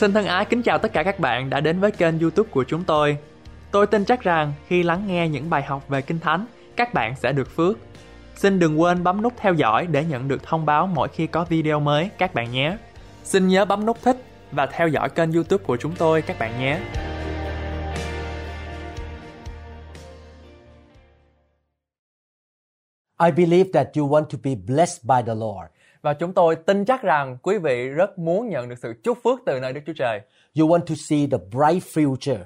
Xin thân ái kính chào tất cả các bạn đã đến với kênh YouTube của chúng tôi. Tôi tin chắc rằng khi lắng nghe những bài học về Kinh Thánh, các bạn sẽ được phước. Xin đừng quên bấm nút theo dõi để nhận được thông báo mỗi khi có video mới các bạn nhé. Xin nhớ bấm nút thích và theo dõi kênh YouTube của chúng tôi các bạn nhé. I believe that you want to be blessed by the Lord. Và chúng tôi tin chắc rằng quý vị rất muốn nhận được sự chúc phước từ nơi Đức Chúa Trời. You want to see the bright future.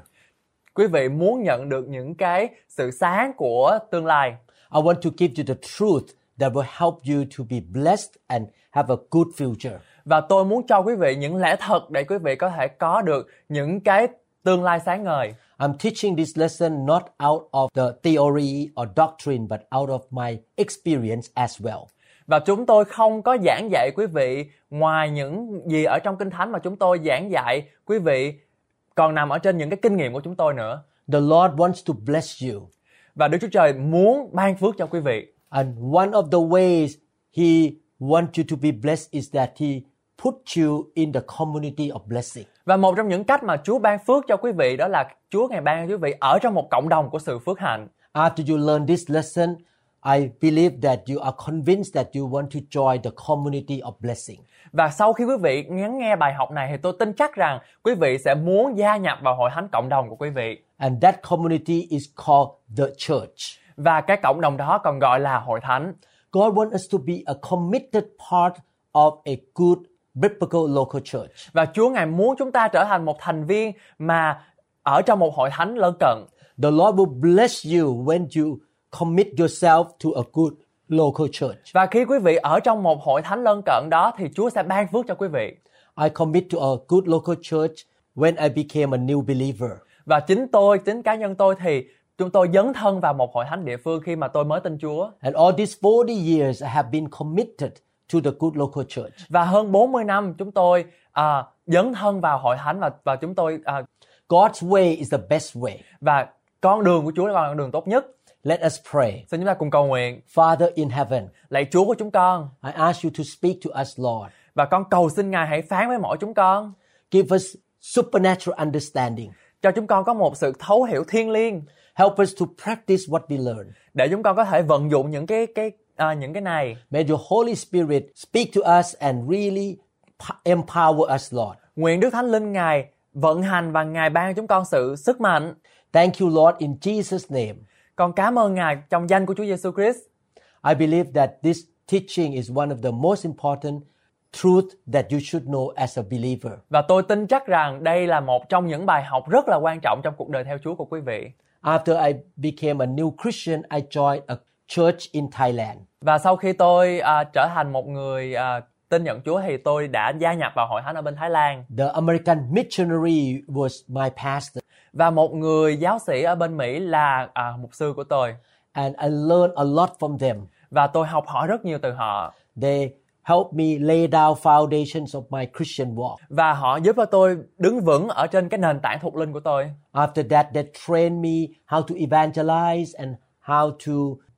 Quý vị muốn nhận được những cái sự sáng của tương lai. I want to give you the truth that will help you to be blessed and have a good future. Và tôi muốn cho quý vị những lẽ thật để quý vị có thể có được những cái tương lai sáng ngời. I'm teaching this lesson not out of the theory or doctrine but out of my experience as well. Và chúng tôi không có giảng dạy quý vị ngoài những gì ở trong Kinh Thánh mà chúng tôi giảng dạy quý vị còn nằm ở trên những cái kinh nghiệm của chúng tôi nữa. The Lord wants to bless you. Và Đức Chúa Trời muốn ban phước cho quý vị. And one of the ways he wants you to be blessed is that he put you in the community of blessing. Và một trong những cách mà Chúa ban phước cho quý vị đó là Chúa ngày ban cho quý vị ở trong một cộng đồng của sự phước hạnh. After you learn this lesson, I believe that you are convinced that you want to join the community of blessing. Và sau khi quý vị ngắn nghe bài học này thì tôi tin chắc rằng quý vị sẽ muốn gia nhập vào hội thánh cộng đồng của quý vị. And that community is called the church. Và cái cộng đồng đó còn gọi là hội thánh. God wants us to be a committed part of a good biblical local church. Và Chúa ngài muốn chúng ta trở thành một thành viên mà ở trong một hội thánh lân cận. The Lord will bless you when you commit yourself to a good local church. Và khi quý vị ở trong một hội thánh lân cận đó thì Chúa sẽ ban phước cho quý vị. I commit to a good local church when I became a new believer. Và chính tôi, chính cá nhân tôi thì chúng tôi dấn thân vào một hội thánh địa phương khi mà tôi mới tin Chúa. And all these 40 years I have been committed to the good local church. Và hơn 40 năm chúng tôi à, dấn thân vào hội thánh và và chúng tôi à, God's way is the best way. và con đường của Chúa là con đường tốt nhất. Let us pray. Xin chúng ta cùng cầu nguyện. Father in heaven, Lạy Chúa của chúng con I ask you to speak to us, Lord. và con cầu xin Ngài hãy phán với mỗi chúng con Give us supernatural understanding. cho chúng con có một sự thấu hiểu thiên liêng Help us to practice what we learn. để chúng con có thể vận dụng những cái cái à, những cái này. May your Holy Spirit speak to us and really empower us, Lord. Nguyện Đức Thánh Linh Ngài vận hành và Ngài ban chúng con sự sức mạnh. Thank you, Lord, in Jesus' name. Con cảm ơn Ngài trong danh của Chúa Giêsu Christ. I believe that this teaching is one of the most important truth that you should know as a believer. Và tôi tin chắc rằng đây là một trong những bài học rất là quan trọng trong cuộc đời theo Chúa của quý vị. After I became a new Christian, I joined a church in Thailand. Và sau khi tôi à, trở thành một người à, tin nhận Chúa thì tôi đã gia nhập vào hội thánh ở bên Thái Lan The American missionary was my pastor, và một người giáo sĩ ở bên Mỹ là à, mục sư của tôi and I learned a lot from them. và tôi học hỏi rất nhiều từ họ They helped me lay down foundations of my Christian walk. và họ giúp cho tôi đứng vững ở trên cái nền tảng thuộc linh của tôi. After that, they trained me how to evangelize and how to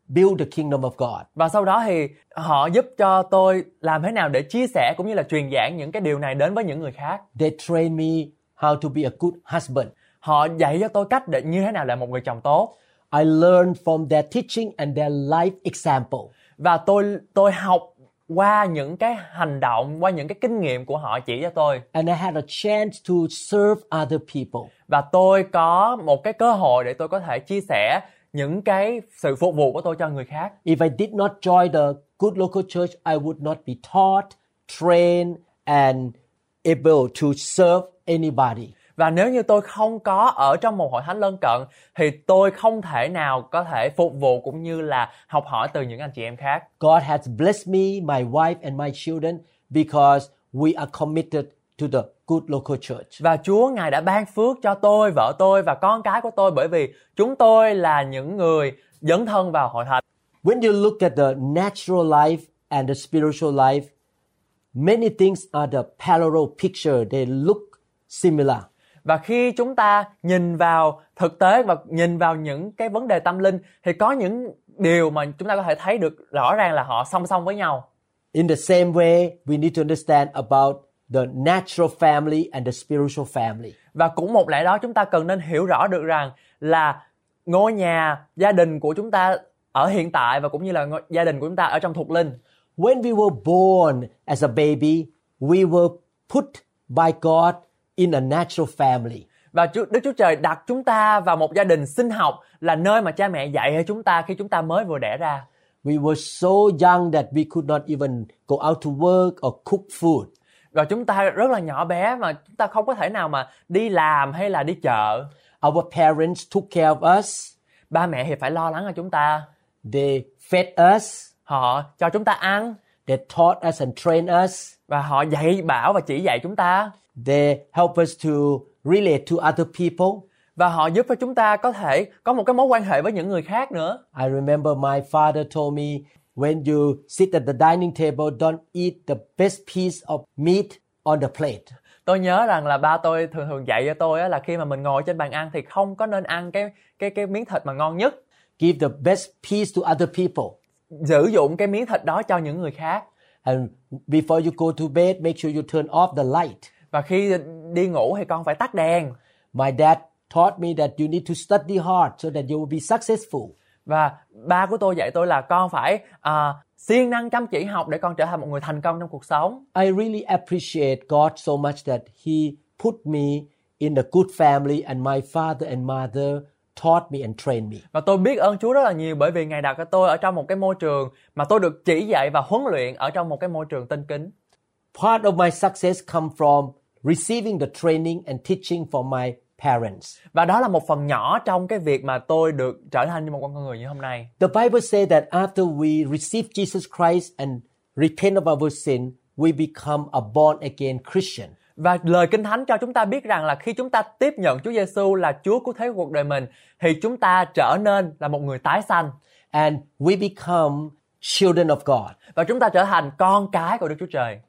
build the kingdom of God. Và sau đó thì họ giúp cho tôi làm thế nào để chia sẻ cũng như là truyền giảng những cái điều này đến với những người khác. They trained me how to be a good husband. Họ dạy cho tôi cách để như thế nào là một người chồng tốt. I learned from their teaching and their life example. Và tôi tôi học qua những cái hành động, qua những cái kinh nghiệm của họ chỉ cho tôi. And I had a chance to serve other people. Và tôi có một cái cơ hội để tôi có thể chia sẻ những cái sự phục vụ của tôi cho người khác. If I did not join the good local church, I would not be taught, trained, and able to serve anybody. Và nếu như tôi không có ở trong một hội thánh lân cận thì tôi không thể nào có thể phục vụ cũng như là học hỏi từ những anh chị em khác. God has blessed me, my wife, and my children because we are committed to the good local church. Và Chúa Ngài đã ban phước cho tôi, vợ tôi và con cái của tôi bởi vì chúng tôi là những người dấn thân vào hội thánh. When you look at the natural life and the spiritual life, many things are the parallel picture. They look similar. Và khi chúng ta nhìn vào thực tế và nhìn vào những cái vấn đề tâm linh thì có những điều mà chúng ta có thể thấy được rõ ràng là họ song song với nhau. In the same way, we need to understand about the natural family and the spiritual family. Và cũng một lẽ đó chúng ta cần nên hiểu rõ được rằng là ngôi nhà, gia đình của chúng ta ở hiện tại và cũng như là ngôi- gia đình của chúng ta ở trong thuộc linh. When we were born as a baby, we were put by God in a natural family. Và Chúa- Đức Chúa Trời đặt chúng ta vào một gia đình sinh học là nơi mà cha mẹ dạy cho chúng ta khi chúng ta mới vừa đẻ ra. We were so young that we could not even go out to work or cook food. Và chúng ta rất là nhỏ bé mà chúng ta không có thể nào mà đi làm hay là đi chợ. Our parents took care of us. Ba mẹ thì phải lo lắng cho chúng ta. They fed us. Họ cho chúng ta ăn They taught us and trained us. và họ dạy bảo và chỉ dạy chúng ta They help us to relate to other people. và họ giúp cho chúng ta có thể có một cái mối quan hệ với những người khác nữa. I remember my father told me when you sit at the dining table, don't eat the best piece of meat on the plate. Tôi nhớ rằng là ba tôi thường thường dạy cho tôi là khi mà mình ngồi trên bàn ăn thì không có nên ăn cái cái cái miếng thịt mà ngon nhất. Give the best piece to other people. Sử dụng cái miếng thịt đó cho những người khác. And before you go to bed, make sure you turn off the light. Và khi đi ngủ thì con phải tắt đèn. My dad taught me that you need to study hard so that you will be successful. Và ba của tôi dạy tôi là con phải à, siêng năng chăm chỉ học để con trở thành một người thành công trong cuộc sống. I really appreciate God so much that He put me in a good family and my father and mother taught me and trained me. Và tôi biết ơn Chúa rất là nhiều bởi vì Ngài đặt cho tôi ở trong một cái môi trường mà tôi được chỉ dạy và huấn luyện ở trong một cái môi trường tinh kính. Part of my success come from receiving the training and teaching from my parents. Và đó là một phần nhỏ trong cái việc mà tôi được trở thành như một con người như hôm nay. The Bible says that after we receive Jesus Christ and repent of our sin, we become a born again Christian. Và lời Kinh Thánh cho chúng ta biết rằng là khi chúng ta tiếp nhận Chúa Giêsu là Chúa của thế cuộc đời mình thì chúng ta trở nên là một người tái sanh And we become children of God. và chúng ta trở thành con cái của Đức Chúa Trời.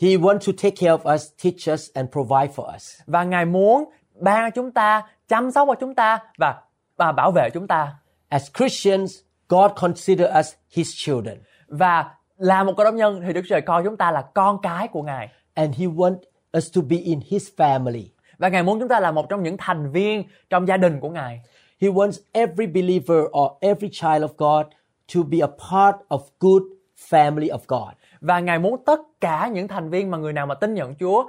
He wants to take care of us, teach us, and provide for us. Và Ngài muốn ban chúng ta, chăm sóc cho chúng ta và và bảo vệ chúng ta. As Christians, God consider us His children. Và là một cơ đốc nhân thì Đức Trời coi chúng ta là con cái của Ngài. And He wants us to be in His family. Và Ngài muốn chúng ta là một trong những thành viên trong gia đình của Ngài. He wants every believer or every child of God to be a part of good family of God. Và Ngài muốn tất cả những thành viên mà người nào mà tin nhận Chúa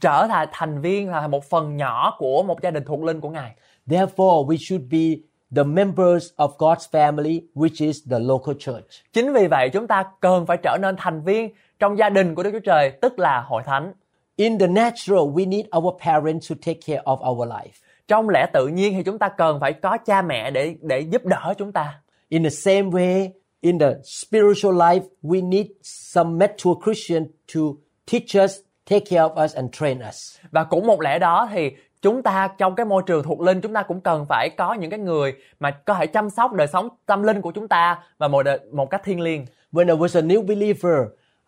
trở thành thành viên là một phần nhỏ của một gia đình thuộc linh của Ngài. Therefore, we should be the members of God's family, which is the local church. Chính vì vậy chúng ta cần phải trở nên thành viên trong gia đình của Đức Chúa Trời, tức là hội thánh. In the natural, we need our parents to take care of our life. Trong lẽ tự nhiên thì chúng ta cần phải có cha mẹ để để giúp đỡ chúng ta. In the same way, in the spiritual life, we need some mature Christian to teach us, take care of us, and train us. Và cũng một lẽ đó thì chúng ta trong cái môi trường thuộc linh chúng ta cũng cần phải có những cái người mà có thể chăm sóc đời sống tâm linh của chúng ta và một một cách thiêng liêng. When I was a new believer,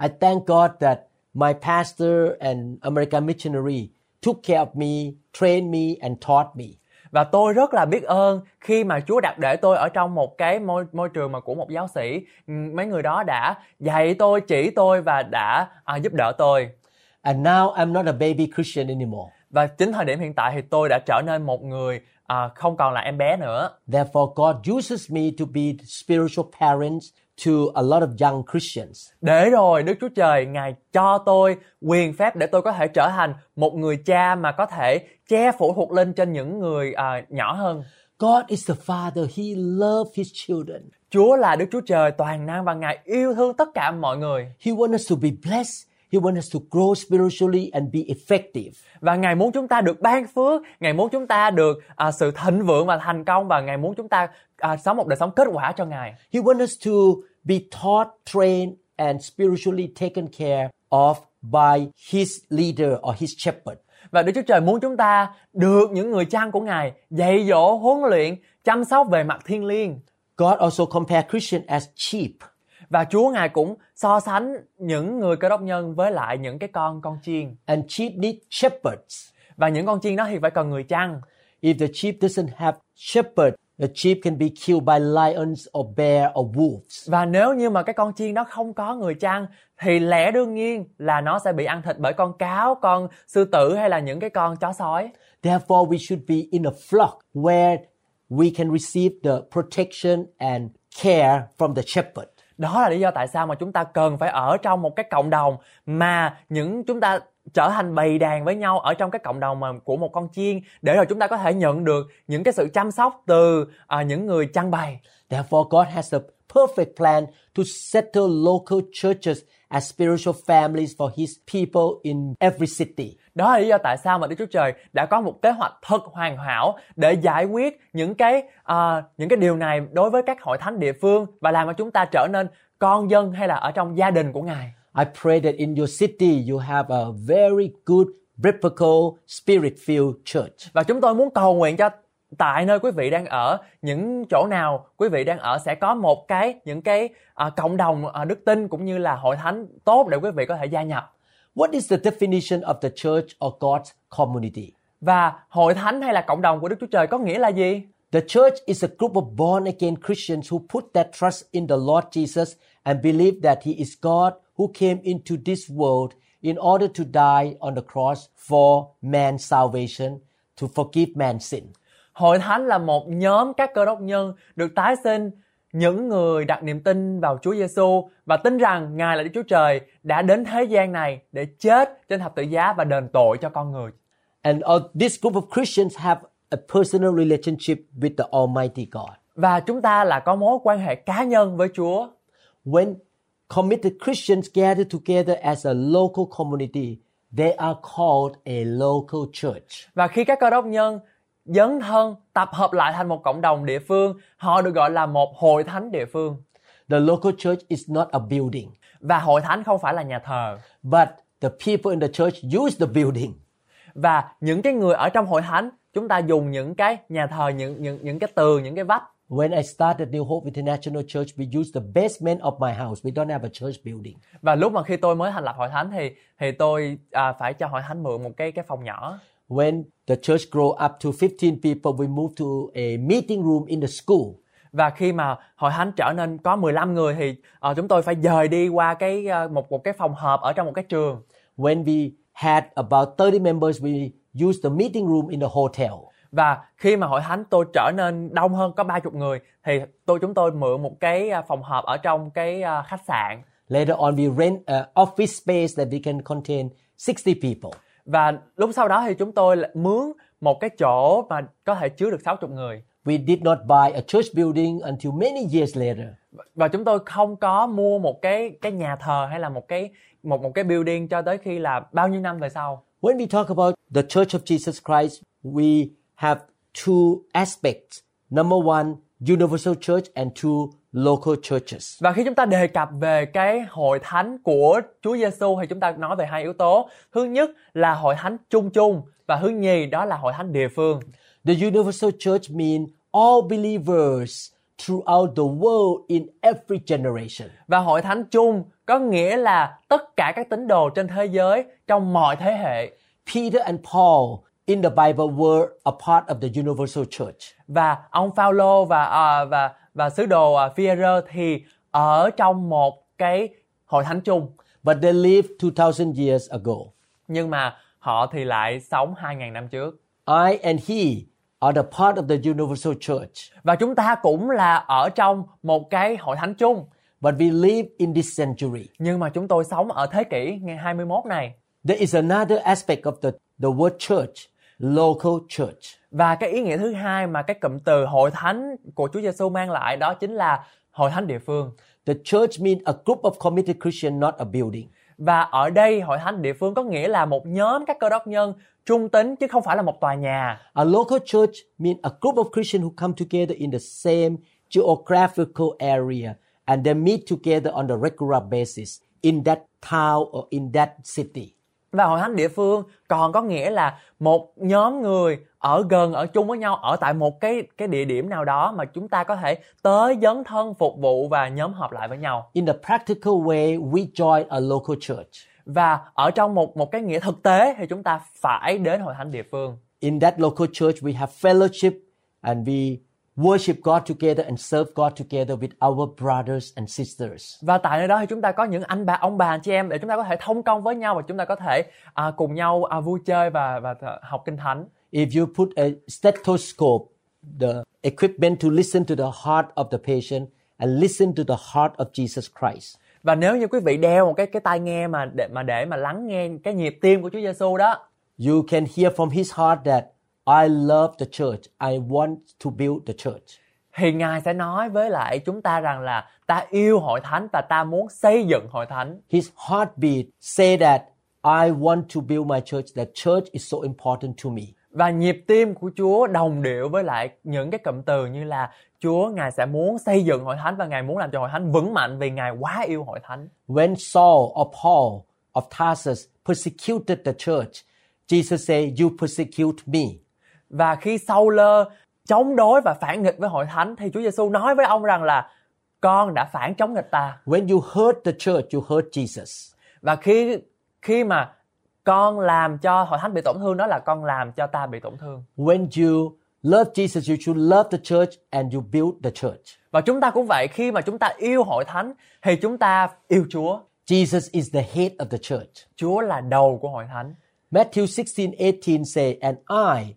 I thank God that my pastor and American missionary took care of me, trained me, and taught me. Và tôi rất là biết ơn khi mà Chúa đặt để tôi ở trong một cái môi môi trường mà của một giáo sĩ. Mấy người đó đã dạy tôi, chỉ tôi và đã à, giúp đỡ tôi. And now I'm not a baby Christian anymore. Và chính thời điểm hiện tại thì tôi đã trở nên một người à, không còn là em bé nữa. Therefore, God uses me to be spiritual parents to a lot of young Christians. Để rồi Đức Chúa Trời Ngài cho tôi quyền phép để tôi có thể trở thành một người cha mà có thể che phủ thuộc linh trên những người à, nhỏ hơn. God is the Father. He loves His children. Chúa là Đức Chúa Trời toàn năng và Ngài yêu thương tất cả mọi người. He wants us to be blessed. He wants us to grow spiritually and be effective. Và Ngài muốn chúng ta được ban phước, Ngài muốn chúng ta được à, sự thịnh vượng và thành công và Ngài muốn chúng ta à, sống một đời sống kết quả cho Ngài. He wants us to be taught, trained, and spiritually taken care of by His leader or His shepherd. Và Đức Chúa Trời muốn chúng ta được những người chăn của Ngài dạy dỗ, huấn luyện, chăm sóc về mặt thiên liêng. God also compared Christian as sheep. Và Chúa Ngài cũng so sánh những người cơ đốc nhân với lại những cái con con chiên. And sheep need shepherds. Và những con chiên đó thì phải cần người chăn. If the sheep doesn't have shepherd, The sheep can be killed by lions or bear or wolves. Và nếu như mà cái con chiên đó không có người chăn thì lẽ đương nhiên là nó sẽ bị ăn thịt bởi con cáo, con sư tử hay là những cái con chó sói. Therefore, we should be in a flock where we can receive the protection and care from the shepherd. Đó là lý do tại sao mà chúng ta cần phải ở trong một cái cộng đồng mà những chúng ta trở thành bầy đàn với nhau ở trong cái cộng đồng mà của một con chiên để rồi chúng ta có thể nhận được những cái sự chăm sóc từ uh, những người chăn bày. Therefore, God has a perfect plan to settle local churches as spiritual families for His people in every city. Đó là lý do tại sao mà Đức Chúa Trời đã có một kế hoạch thật hoàn hảo để giải quyết những cái à, những cái điều này đối với các hội thánh địa phương và làm cho chúng ta trở nên con dân hay là ở trong gia đình của Ngài. I pray that in your city you have a very good biblical spirit-filled church. Và chúng tôi muốn cầu nguyện cho tại nơi quý vị đang ở những chỗ nào quý vị đang ở sẽ có một cái những cái à, cộng đồng à, đức tin cũng như là hội thánh tốt để quý vị có thể gia nhập What is the definition of the church or God's community? và hội thánh hay là cộng đồng của Đức Chúa Trời có nghĩa là gì? The church is a group of born again Christians who put their trust in the Lord Jesus and believe that He is God who came into this world in order to die on the cross for man's salvation, to forgive man's sin. Hội thánh là một nhóm các cơ đốc nhân được tái sinh những người đặt niềm tin vào Chúa Giêsu và tin rằng Ngài là Đức Chúa Trời đã đến thế gian này để chết trên thập tự giá và đền tội cho con người. And uh, this group of Christians have a personal relationship with the Almighty God. Và chúng ta là có mối quan hệ cá nhân với Chúa. When committed Christians gather together as a local community, they are called a local church. Và khi các cơ đốc nhân dấn thân tập hợp lại thành một cộng đồng địa phương, họ được gọi là một hội thánh địa phương. The local church is not a building, Và hội thánh không phải là nhà thờ. but the people in the church use the building. Và những cái người ở trong hội thánh, chúng ta dùng những cái nhà thờ, những những những cái tường, những cái vách. When I started New Hope International Church, we used the basement of my house. We don't have a church building. Và lúc mà khi tôi mới thành lập hội thánh thì thì tôi à, phải cho hội thánh mượn một cái cái phòng nhỏ. When the church grew up to 15 people, we moved to a meeting room in the school. Và khi mà hội thánh trở nên có 15 người thì ờ, chúng tôi phải dời đi qua cái ờ, một một cái phòng họp ở trong một cái trường. When we had about 30 members, we used the meeting room in the hotel. Và khi mà hội thánh tôi trở nên đông hơn có 30 người thì tôi chúng tôi mượn một cái à, phòng họp ở trong cái à, khách sạn Later on, we rent an office space that we can contain 60 people. Và lúc sau đó thì chúng tôi mướn một cái chỗ mà có thể chứa được 60 người. We did not buy a church building until many years later. Và chúng tôi không có mua một cái cái nhà thờ hay là một cái một một cái building cho tới khi là bao nhiêu năm về sau. When we talk about the Church of Jesus Christ, we have two aspects. Number one, universal church, and two, local churches. Và khi chúng ta đề cập về cái hội thánh của Chúa Giêsu thì chúng ta nói về hai yếu tố. Thứ nhất là hội thánh chung chung và thứ nhì đó là hội thánh địa phương. The universal church means all believers throughout the world in every generation. Và hội thánh chung có nghĩa là tất cả các tín đồ trên thế giới trong mọi thế hệ. Peter and Paul in the Bible were a part of the universal church. Và ông Phaolô và à, và và sứ đồ à, Phi-e-rơ thì ở trong một cái hội thánh chung. But they lived 2,000 years ago. Nhưng mà họ thì lại sống 2.000 năm trước. I and he are the part of the universal church. Và chúng ta cũng là ở trong một cái hội thánh chung. But we live in this century. Nhưng mà chúng tôi sống ở thế kỷ ngày 21 này. There is another aspect of the, the word church, local church. Và cái ý nghĩa thứ hai mà cái cụm từ hội thánh của Chúa Giêsu mang lại đó chính là hội thánh địa phương. The church means a group of committed Christians, not a building. Và ở đây hội thánh địa phương có nghĩa là một nhóm các cơ đốc nhân trung tín chứ không phải là một tòa nhà. A local church means a group of Christians who come together in the same geographical area and they meet together on a regular basis in that town or in that city. Và hội thánh địa phương còn có nghĩa là một nhóm người ở gần ở chung với nhau ở tại một cái cái địa điểm nào đó mà chúng ta có thể tới dấn thân phục vụ và nhóm họp lại với nhau. In the practical way, we join a local church. Và ở trong một một cái nghĩa thực tế thì chúng ta phải đến hội thánh địa phương. In that local church, we have fellowship and we worship God together and serve God together with our brothers and sisters. Và tại nơi đó thì chúng ta có những anh bà ông bà anh chị em để chúng ta có thể thông công với nhau và chúng ta có thể à, cùng nhau à, vui chơi và và học kinh thánh. If you put a stethoscope, the equipment to listen to the heart of the patient and listen to the heart of Jesus Christ. Và nếu như quý vị đeo một cái cái tai nghe mà để mà để mà lắng nghe cái nhịp tim của Chúa Giêsu đó You can hear from his heart that I love the church. I want to build the church. thì Ngài sẽ nói với lại chúng ta rằng là ta yêu hội thánh và ta muốn xây dựng hội thánh. His heartbeat say that I want to build my church. That church is so important to me. Và nhịp tim của Chúa đồng điệu với lại những cái cụm từ như là Chúa Ngài sẽ muốn xây dựng hội thánh và Ngài muốn làm cho hội thánh vững mạnh vì Ngài quá yêu hội thánh. When Saul or Paul of Tarsus persecuted the church, Jesus said, You persecute me. Và khi Saul chống đối và phản nghịch với hội thánh thì Chúa Giêsu nói với ông rằng là con đã phản chống nghịch ta. When you hurt the church, you hurt Jesus. Và khi khi mà con làm cho hội thánh bị tổn thương đó là con làm cho ta bị tổn thương. When you love Jesus, you should love the church and you build the church. Và chúng ta cũng vậy, khi mà chúng ta yêu hội thánh thì chúng ta yêu Chúa. Jesus is the head of the church. Chúa là đầu của hội thánh. Matthew 16, 18 say, And I,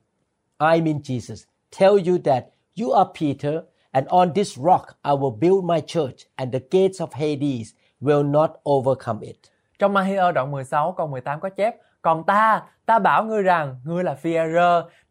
I mean Jesus, tell you that you are Peter, and on this rock I will build my church, and the gates of Hades will not overcome it. Trong Mahir đoạn 16 câu 18 có chép Còn ta, ta bảo ngươi rằng, ngươi là phi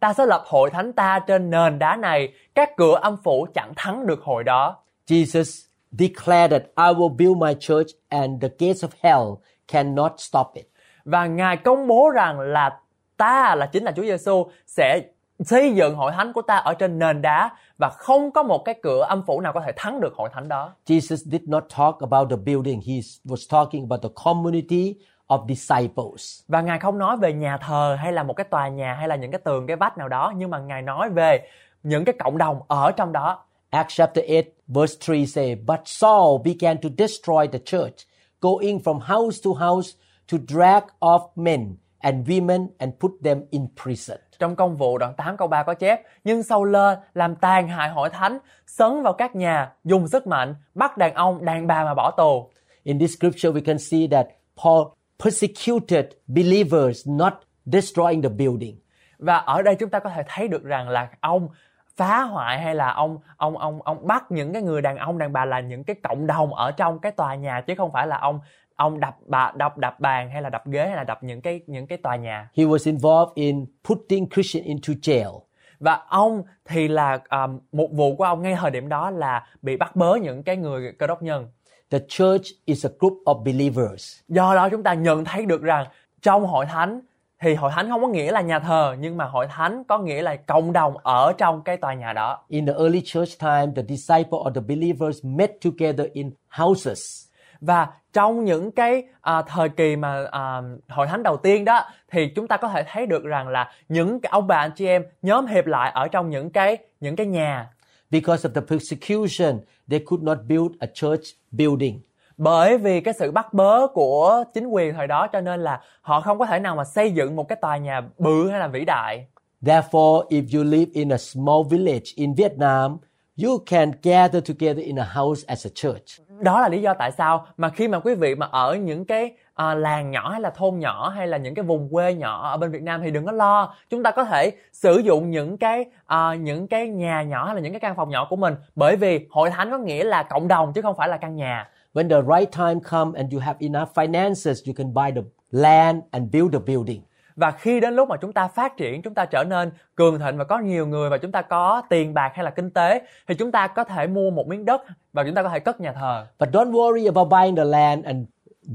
ta sẽ lập hội thánh ta trên nền đá này, các cửa âm phủ chẳng thắng được hội đó. Jesus declared that I will build my church, and the gates of hell cannot stop it. Và Ngài công bố rằng là ta là chính là Chúa Giêsu sẽ xây dựng hội thánh của ta ở trên nền đá và không có một cái cửa âm phủ nào có thể thắng được hội thánh đó. Jesus did not talk about the building, he was talking about the community of disciples. Và Ngài không nói về nhà thờ hay là một cái tòa nhà hay là những cái tường cái vách nào đó nhưng mà Ngài nói về những cái cộng đồng ở trong đó. Acts chapter 8 verse 3 say, But Saul began to destroy the church, going from house to house to drag off men and women and put them in prison. Trong công vụ đoạn 8 câu 3 có chép, nhưng sau lơ làm tàn hại hội thánh, sấn vào các nhà, dùng sức mạnh, bắt đàn ông, đàn bà mà bỏ tù. In this scripture, we can see that Paul persecuted believers, not destroying the building. Và ở đây chúng ta có thể thấy được rằng là ông phá hoại hay là ông ông ông ông bắt những cái người đàn ông đàn bà là những cái cộng đồng ở trong cái tòa nhà chứ không phải là ông ông đập bà đập đập bàn hay là đập ghế hay là đập những cái những cái tòa nhà He was involved in putting Christian into jail. và ông thì là um, một vụ của ông ngay thời điểm đó là bị bắt bớ những cái người cơ đốc nhân The church is a group of believers. do đó chúng ta nhận thấy được rằng trong hội thánh thì hội thánh không có nghĩa là nhà thờ nhưng mà hội thánh có nghĩa là cộng đồng ở trong cái tòa nhà đó In the early church time, the disciples or the believers met together in houses. Và trong những cái à, thời kỳ mà à, hội thánh đầu tiên đó thì chúng ta có thể thấy được rằng là những cái ông bà anh chị em nhóm hiệp lại ở trong những cái những cái nhà Because of the persecution, they could not build a church building. bởi vì cái sự bắt bớ của chính quyền thời đó cho nên là họ không có thể nào mà xây dựng một cái tòa nhà bự hay là vĩ đại Therefore, if you live in a small village in Vietnam, you can gather together in a house as a church đó là lý do tại sao mà khi mà quý vị mà ở những cái à, làng nhỏ hay là thôn nhỏ hay là những cái vùng quê nhỏ ở bên Việt Nam thì đừng có lo. Chúng ta có thể sử dụng những cái à, những cái nhà nhỏ hay là những cái căn phòng nhỏ của mình. Bởi vì hội thánh có nghĩa là cộng đồng chứ không phải là căn nhà. When the right time come and you have enough finances, you can buy the land and build the building và khi đến lúc mà chúng ta phát triển chúng ta trở nên cường thịnh và có nhiều người và chúng ta có tiền bạc hay là kinh tế thì chúng ta có thể mua một miếng đất và chúng ta có thể cất nhà thờ But don't worry about buying the land and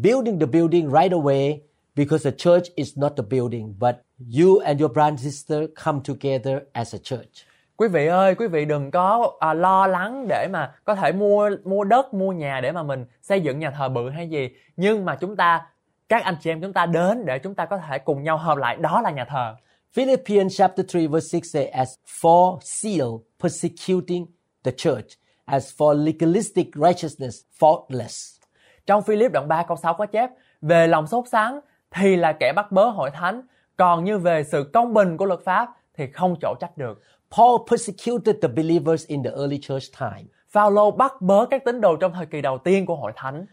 building the building right away because the church is not the building, but you and your brother and sister come together as a church. Quý vị ơi, quý vị đừng có à, lo lắng để mà có thể mua mua đất, mua nhà để mà mình xây dựng nhà thờ bự hay gì. Nhưng mà chúng ta, các anh chị em chúng ta đến để chúng ta có thể cùng nhau hợp lại, đó là nhà thờ. Philippians chapter 3 verse 6 say, As for zeal persecuting the church, as for legalistic righteousness faultless. Trong Philip đoạn 3 câu 6 có chép, về lòng sốt sắng thì là kẻ bắt bớ hội thánh, còn như về sự công bình của luật pháp thì không chỗ trách được. Paul persecuted the believers in the early church time. Phaolô bắt bớ các tín đồ trong thời kỳ đầu tiên của hội thánh.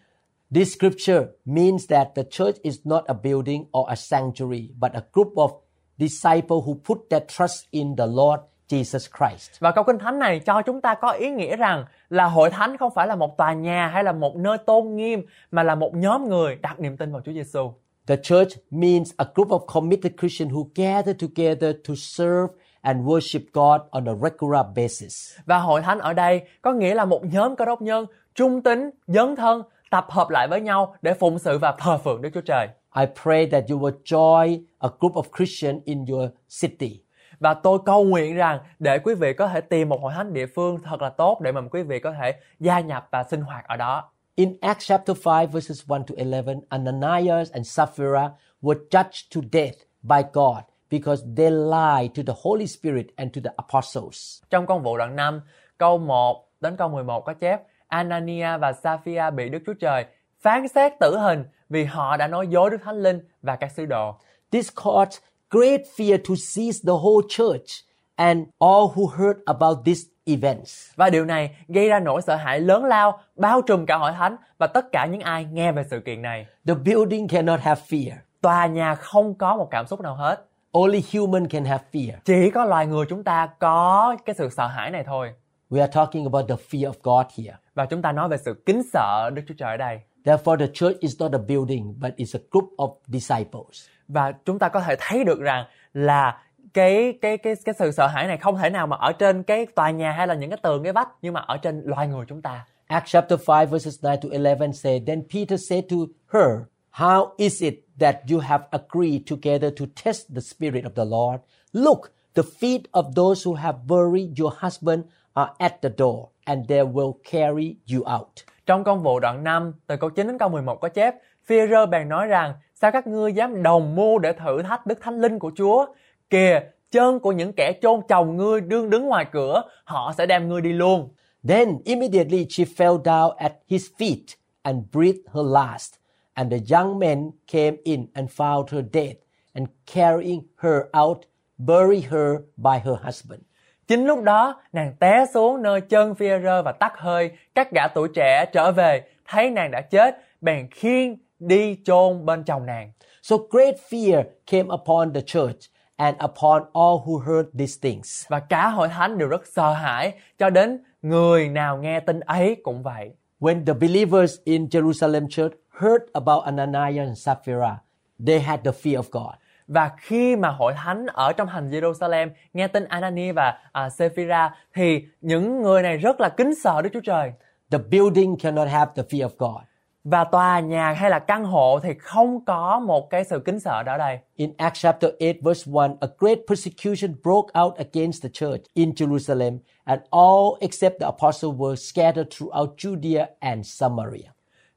This scripture means that the church is not a building or a sanctuary, but a group of disciples who put their trust in the Lord Jesus Christ. Và câu kinh thánh này cho chúng ta có ý nghĩa rằng là hội thánh không phải là một tòa nhà hay là một nơi tôn nghiêm mà là một nhóm người đặt niềm tin vào Chúa Giêsu. The church means a group of committed Christians who gather together to serve and worship God on a regular basis. Và hội thánh ở đây có nghĩa là một nhóm cơ đốc nhân trung tín, dấn thân, tập hợp lại với nhau để phụng sự và thờ phượng Đức Chúa Trời. I pray that you will join a group of Christians in your city. Và tôi cầu nguyện rằng để quý vị có thể tìm một hội thánh địa phương thật là tốt để mà quý vị có thể gia nhập và sinh hoạt ở đó. In Acts chapter 5 verses 1 to 11, Ananias and Sapphira were judged to death by God because they lied to the Holy Spirit and to the apostles. Trong công vụ đoạn 5, câu 1 đến câu 11 có chép Anania và Sapphira bị Đức Chúa Trời phán xét tử hình vì họ đã nói dối Đức Thánh Linh và các sứ đồ. This caused great fear to seize the whole church and all who heard about these events. Và điều này gây ra nỗi sợ hãi lớn lao, bao trùm cả hội thánh và tất cả những ai nghe về sự kiện này. The building cannot have fear. Tòa nhà không có một cảm xúc nào hết. Only human can have fear. Chỉ có loài người chúng ta có cái sự sợ hãi này thôi. We are talking about the fear of God here. Và chúng ta nói về sự kính sợ Đức Chúa Trời ở đây. Therefore, the church is not a building, but it's a group of disciples. Và chúng ta có thể thấy được rằng là cái cái cái cái sự sợ hãi này không thể nào mà ở trên cái tòa nhà hay là những cái tường cái vách nhưng mà ở trên loài người chúng ta. Acts chapter 5 verses 9 to 11 say, Then Peter said to her, How is it that you have agreed together to test the Spirit of the Lord? Look, the feet of those who have buried your husband are at the door, and they will carry you out. Trong công vụ đoạn 5, từ câu 9 đến câu 11 có chép, Phi-rơ bèn nói rằng, sao các ngươi dám đồng mưu để thử thách Đức Thánh Linh của Chúa? Kìa, chân của những kẻ chôn chồng ngươi đương đứng ngoài cửa, họ sẽ đem ngươi đi luôn. Then immediately she fell down at his feet and breathed her last. And the young men came in and found her dead, and carrying her out, buried her by her husband. Chính lúc đó, nàng té xuống nơi chân Phi-rơ và tắt hơi. Các gã tuổi trẻ trở về, thấy nàng đã chết, bèn khiêng đi chôn bên chồng nàng. So great fear came upon the church and upon all who heard these things. Và cả hội thánh đều rất sợ hãi, cho đến người nào nghe tin ấy cũng vậy. When the believers in Jerusalem church heard about Ananias and Sapphira, they had the fear of God. Và khi mà hội thánh ở trong thành Jerusalem nghe tin Anani và uh, Sephira thì những người này rất là kính sợ Đức Chúa Trời. The building cannot have the fear of God. Và tòa nhà hay là căn hộ thì không có một cái sự kính sợ đó đây. In Acts chapter 8 verse 1, a great persecution broke out against the church in Jerusalem, and all except the apostles were scattered throughout Judea and Samaria.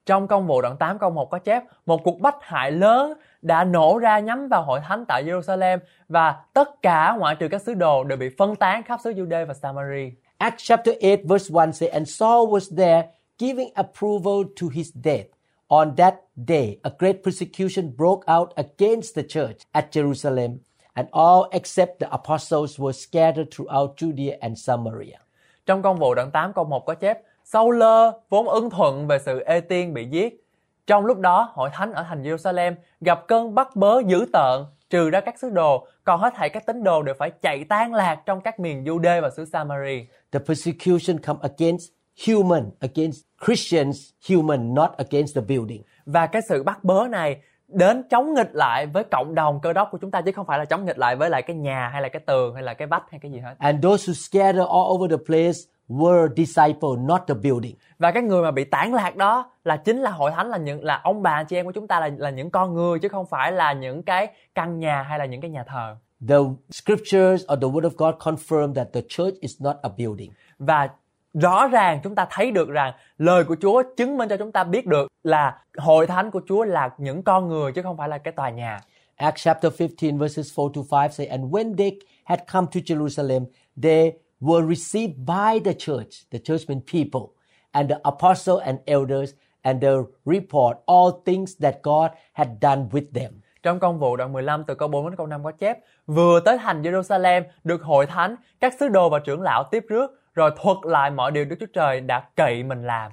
Trong công vụ đoạn 8 câu 1 có chép một cuộc bách hại lớn đã nổ ra nhắm vào hội thánh tại Jerusalem và tất cả ngoại trừ các sứ đồ đều bị phân tán khắp xứ Jude và Samari. Acts chapter 8 verse 1 say, And Saul was there giving approval to his death. On that day, a great persecution broke out against the church at Jerusalem, and all except the apostles were scattered throughout Judea and Samaria. Trong công vụ đoạn 8 câu 1 có chép Sau lơ vốn ưng thuận về sự ê tiên bị giết. Trong lúc đó, hội thánh ở thành Jerusalem gặp cơn bắt bớ dữ tợn, trừ ra các sứ đồ, còn hết thảy các tín đồ đều phải chạy tan lạc trong các miền Jude và xứ Samari. The persecution come against human, against Christians, human, not against the building. Và cái sự bắt bớ này đến chống nghịch lại với cộng đồng cơ đốc của chúng ta chứ không phải là chống nghịch lại với lại cái nhà hay là cái tường hay là cái vách hay cái gì hết. And those who scatter all over the place were disciples, not the building. Và cái người mà bị tản lạc đó là chính là hội thánh là những là ông bà chị em của chúng ta là là những con người chứ không phải là những cái căn nhà hay là những cái nhà thờ. The scriptures or the word of God confirm that the church is not a building. Và rõ ràng chúng ta thấy được rằng lời của Chúa chứng minh cho chúng ta biết được là hội thánh của Chúa là những con người chứ không phải là cái tòa nhà. Acts chapter 15 verses 4 to 5 say, And when they had come to Jerusalem, they were received by the church, the church means people, and the apostle and elders, and they report all things that God had done with them. Trong công vụ đoạn 15 từ câu 4 đến câu 5 có chép, vừa tới thành Jerusalem, được hội thánh, các sứ đồ và trưởng lão tiếp rước, rồi thuật lại mọi điều Đức Chúa Trời đã cậy mình làm.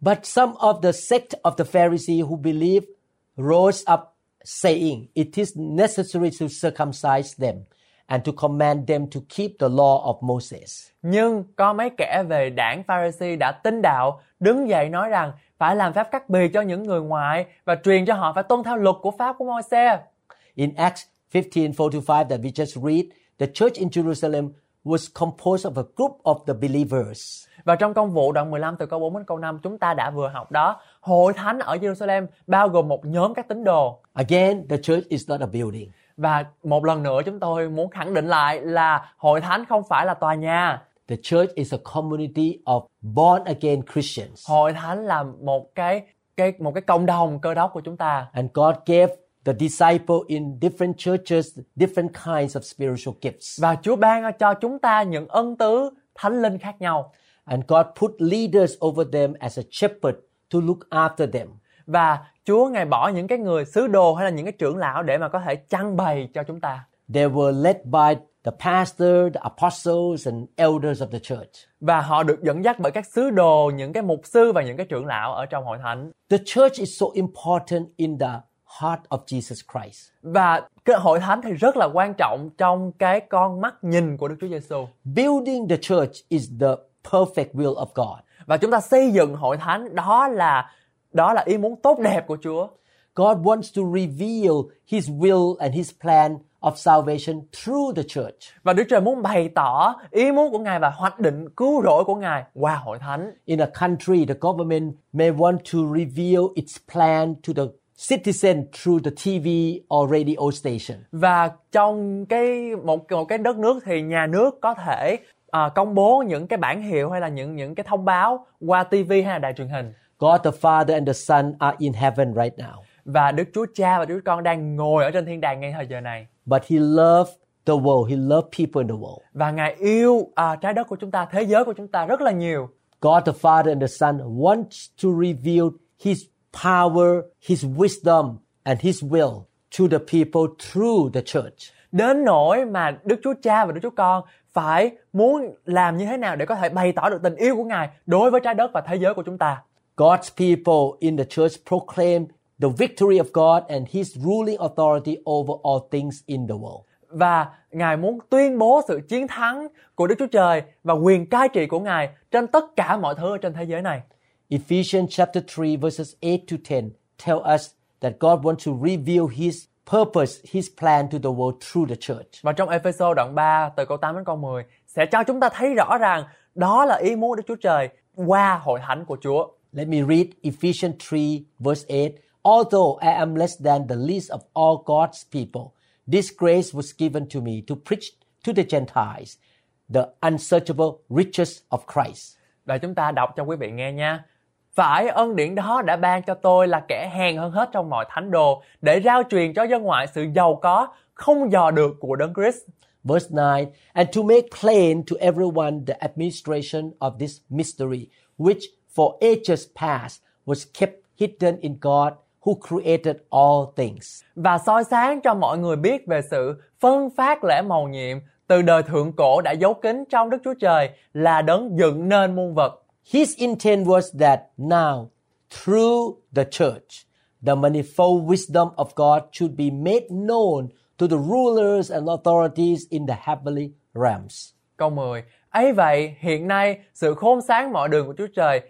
But some of the sect of the Pharisee who believed rose up, saying, It is necessary to circumcise them and to command them to keep the law of Moses. Nhưng có mấy kẻ về đảng Pharisee đã tin đạo, đứng dậy nói rằng phải làm phép cắt bì cho những người ngoại và truyền cho họ phải tuân theo luật của pháp của Môi-se. In Acts 15:45 that we just read, the church in Jerusalem was composed of a group of the believers. Và trong công vụ đoạn 15 từ câu 4 đến câu 5 chúng ta đã vừa học đó. Hội thánh ở Jerusalem bao gồm một nhóm các tín đồ. Again, the church is not a building. Và một lần nữa chúng tôi muốn khẳng định lại là hội thánh không phải là tòa nhà. The church is a community of born again Christians. Hội thánh là một cái cái một cái cộng đồng cơ đốc của chúng ta. And God gave the disciple in different churches different kinds of spiritual gifts. Và Chúa ban cho chúng ta những ân tứ thánh linh khác nhau. And God put leaders over them as a shepherd to look after them. Và Chúa ngài bỏ những cái người sứ đồ hay là những cái trưởng lão để mà có thể chăn bày cho chúng ta. They were led by the pastor, the apostles and elders of the church. Và họ được dẫn dắt bởi các sứ đồ, những cái mục sư và những cái trưởng lão ở trong hội thánh. The church is so important in the heart of Jesus Christ. Và cái hội thánh thì rất là quan trọng trong cái con mắt nhìn của Đức Chúa Giêsu. Building the church is the perfect will of God. Và chúng ta xây dựng hội thánh đó là đó là ý muốn tốt đẹp của Chúa. God wants to reveal his will and his plan of salvation through the church. Và Đức Trời muốn bày tỏ ý muốn của Ngài và hoạch định cứu rỗi của Ngài qua hội thánh. In a country, the government may want to reveal its plan to the citizen through the TV or radio station. Và trong cái một một cái đất nước thì nhà nước có thể à, công bố những cái bản hiệu hay là những những cái thông báo qua TV hay là đài truyền hình. God the Father and the Son are in heaven right now. Và Đức Chúa Cha và Đức Chúa Con đang ngồi ở trên thiên đàng ngay thời giờ này. But he loved the world. He loved people in the world. Và Ngài yêu à, trái đất của chúng ta, thế giới của chúng ta rất là nhiều. God the Father and the Son wants to reveal his power, his wisdom and his will to the people through the church. Đến nỗi mà Đức Chúa Cha và Đức Chúa Con phải muốn làm như thế nào để có thể bày tỏ được tình yêu của Ngài đối với trái đất và thế giới của chúng ta. God's people in the church proclaim the victory of God and his ruling authority over all things in the world. Và Ngài muốn tuyên bố sự chiến thắng của Đức Chúa Trời và quyền cai trị của Ngài trên tất cả mọi thứ ở trên thế giới này. Ephesians chapter 3 verses 8 to 10 tell us that God wants to reveal his purpose, his plan to the world through the church. Và trong Ephesos đoạn 3 từ câu 8 đến câu 10 sẽ cho chúng ta thấy rõ ràng đó là ý muốn Đức Chúa Trời qua hội thánh của Chúa. Let me read Ephesians 3 verse 8. Although I am less than the least of all God's people, this grace was given to me to preach to the Gentiles the unsearchable riches of Christ. Và chúng ta đọc cho quý vị nghe nha. Phải ân điển đó đã ban cho tôi là kẻ hèn hơn hết trong mọi thánh đồ để rao truyền cho dân ngoại sự giàu có, không dò được của Đấng Christ. Verse 9 And to make plain to everyone the administration of this mystery, which for ages past was kept hidden in God who created all things. Và soi sáng cho mọi người biết về sự phân phát lễ mầu nhiệm từ đời thượng cổ đã giấu kín trong Đức Chúa Trời là đấng dựng nên muôn vật. His intent was that now, through the church, the manifold wisdom of God should be made known to the rulers and authorities in the heavenly realms. Câu 10. ấy vậy, hiện nay sự khôn sáng mọi đường của Chúa Trời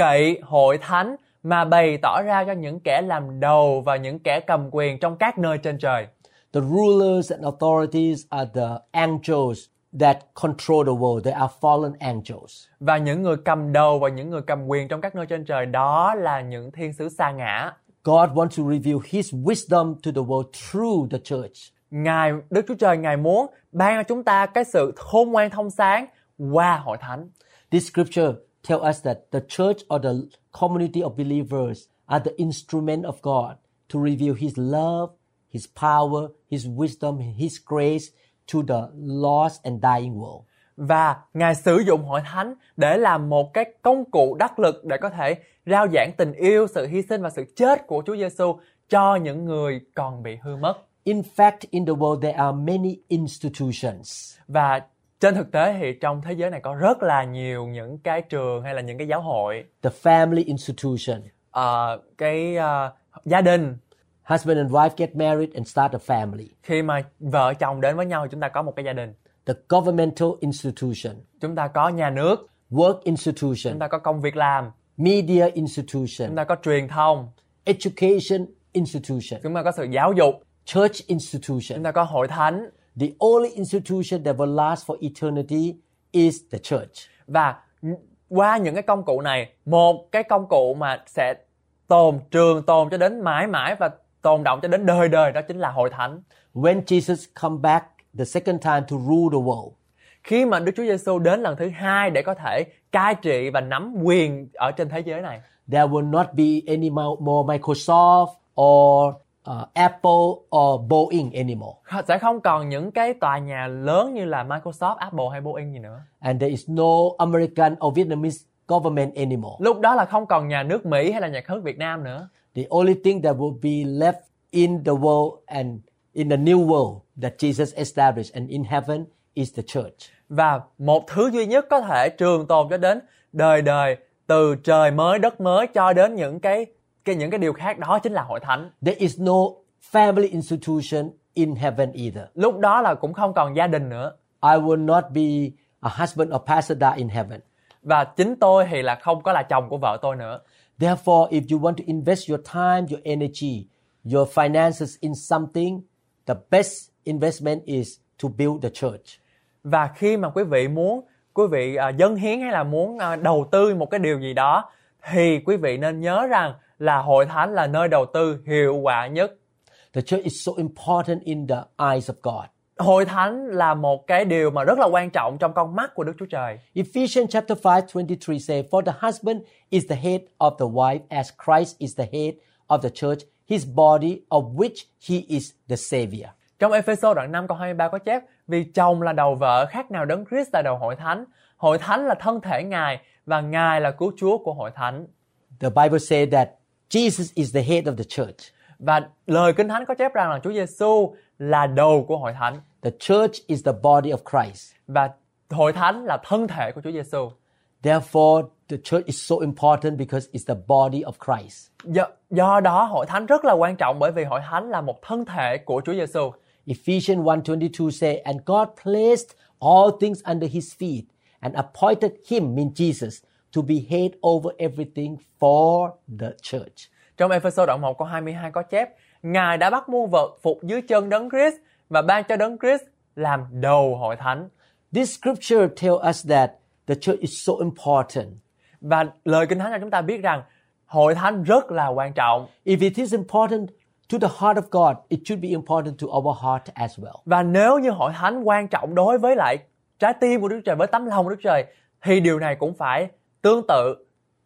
cậy hội thánh mà bày tỏ ra cho những kẻ làm đầu và những kẻ cầm quyền trong các nơi trên trời. The rulers and authorities are the angels that control the world. They are fallen angels. Và những người cầm đầu và những người cầm quyền trong các nơi trên trời đó là những thiên sứ sa ngã. God wants to reveal His wisdom to the world through the church. Ngài Đức Chúa Trời Ngài muốn ban cho chúng ta cái sự khôn ngoan thông sáng qua hội thánh. This scripture tell us that the church or the community of believers are the instrument of God to reveal His love, His power, His wisdom, His grace to the lost and dying world. và Ngài sử dụng hội thánh để làm một cái công cụ đắc lực để có thể rao giảng tình yêu, sự hy sinh và sự chết của Chúa Giêsu cho những người còn bị hư mất. In fact, in the world there are many institutions. Và trên thực tế thì trong thế giới này có rất là nhiều những cái trường hay là những cái giáo hội, The family institution. ờ, cái ờ, gia đình Husband and wife get married and start a family. khi mà vợ chồng đến với nhau thì chúng ta có một cái gia đình. The governmental institution. Chúng ta có nhà nước, Work chúng institution. ta có công việc làm, Media chúng institution. ta có truyền thông, Education institution. chúng ta có sự giáo dục, Church chúng institution. ta có hội thánh The only institution that will last for eternity is the church. và qua những cái công cụ này, một cái công cụ mà sẽ tồn trường tồn cho đến mãi mãi và tồn động cho đến đời đời đó chính là hội thánh. When Jesus come back the second time to rule the world, Khi mà Đức Chúa Giêsu đến lần thứ hai để có thể cai trị và nắm quyền ở trên thế giới này, there will not be any mo- more Microsoft or uh, Apple or Boeing anymore. sẽ không còn những cái tòa nhà lớn như là Microsoft, Apple hay Boeing gì nữa. And there is no American or Vietnamese government anymore. Lúc đó là không còn nhà nước Mỹ hay là nhà nước Việt Nam nữa. The only thing that will be left in the world and in the new world that Jesus established and in heaven is the church. Và một thứ duy nhất có thể trường tồn cho đến đời đời từ trời mới đất mới cho đến những cái cái những cái điều khác đó chính là hội thánh. There is no family institution in heaven either. Lúc đó là cũng không còn gia đình nữa. I will not be a husband or pastor in heaven. Và chính tôi thì là không có là chồng của vợ tôi nữa. Therefore, if you want to invest your time, your energy, your finances in something, the best investment is to build the church. Và khi mà quý vị muốn quý vị à, dâng hiến hay là muốn à, đầu tư một cái điều gì đó thì quý vị nên nhớ rằng là hội thánh là nơi đầu tư hiệu quả nhất. The church is so important in the eyes of God. Hội thánh là một cái điều mà rất là quan trọng trong con mắt của Đức Chúa Trời. Ephesians chapter 5 23 say, For the husband is the head of the wife, as Christ is the head of the church, his body, of which he is the Savior. Trong Ephesos đoạn 5 câu 23 có chép Vì chồng là đầu vợ khác nào đấng Christ là đầu hội thánh Hội thánh là thân thể Ngài Và Ngài là cứu Chúa của hội thánh The Bible says that Jesus is the head of the church. Và lời Kinh Thánh có chép rằng là Chúa Giêsu là đầu của hội thánh The church is the body of Christ. Và hội thánh là thân thể của Chúa Giêsu Therefore, the church is so important because it's the body of Christ. do, do đó hội thánh rất là quan trọng Bởi vì hội thánh là một thân thể của Chúa Giêsu Ephesians 1:22 say, And God placed all things under his feet and appointed him, mean Jesus, to be head over everything for the church. Trong Ephesos đoạn 1 câu 22 có chép Ngài đã bắt muôn vật phục dưới chân đấng Christ Và ban cho đấng Christ làm đầu hội thánh This scripture tell us that the church is so important. Và lời Kinh Thánh cho chúng ta biết rằng hội thánh rất là quan trọng. If it is important to the heart of God, it should be important to our heart as well. Và nếu như hội thánh quan trọng đối với lại trái tim của Đức Trời, với tấm lòng của Đức Trời, thì điều này cũng phải tương tự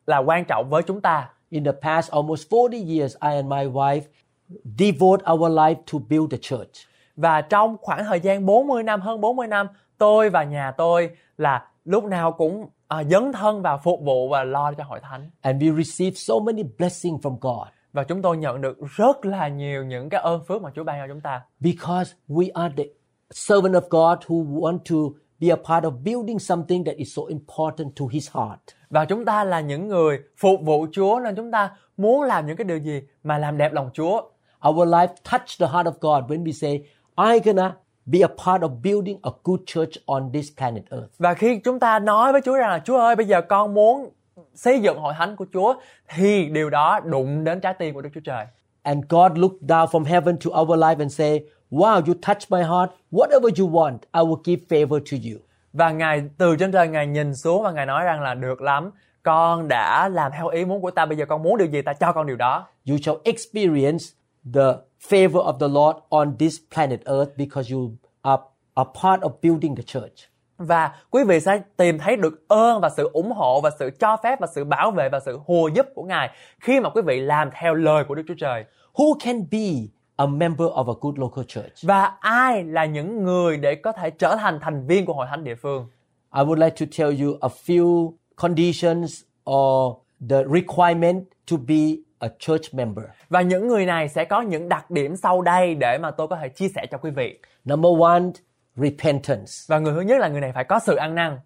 là quan trọng với chúng ta. In the past almost 40 years, I and my wife devote our life to build the church. Và trong khoảng thời gian 40 năm, hơn 40 năm, tôi và nhà tôi là lúc nào cũng à, dấn thân vào phục vụ và lo cho hội thánh. And we receive so many blessings from God Và chúng tôi nhận được rất là nhiều những cái ơn phước mà Chúa ban cho chúng ta. because we are the servant of God who want to be a part of building something that is so important to his heart. Và chúng ta là những người phục vụ Chúa nên chúng ta muốn làm những cái điều gì mà làm đẹp lòng Chúa. Our life touch the heart of God when we say, I'm gonna be a part of building a good church on this planet Earth. Và khi chúng ta nói với Chúa rằng là Chúa ơi bây giờ con muốn xây dựng hội thánh của Chúa thì điều đó đụng đến trái tim của Đức Chúa Trời. And God looked down from heaven to our life and say, Wow, you touch my heart. Whatever you want, I will give favor to you. Và Ngài từ trên trời Ngài nhìn xuống và Ngài nói rằng là được lắm. Con đã làm theo ý muốn của ta. Bây giờ con muốn điều gì ta cho con điều đó. You shall experience the favor of the Lord on this planet Earth because you are a part of building the church. Và quý vị sẽ tìm thấy được ơn và sự ủng hộ và sự cho phép và sự bảo vệ và sự hùa giúp của Ngài khi mà quý vị làm theo lời của Đức Chúa Trời. Who can be a member of a good local church? Và ai là những người để có thể trở thành thành viên của hội thánh địa phương? I would like to tell you a few conditions or the requirement to be a church member. Và những người này sẽ có những đặc điểm sau đây để mà tôi có thể chia sẻ cho quý vị. Number one, repentance. Và người thứ nhất là người này phải có sự ăn năn.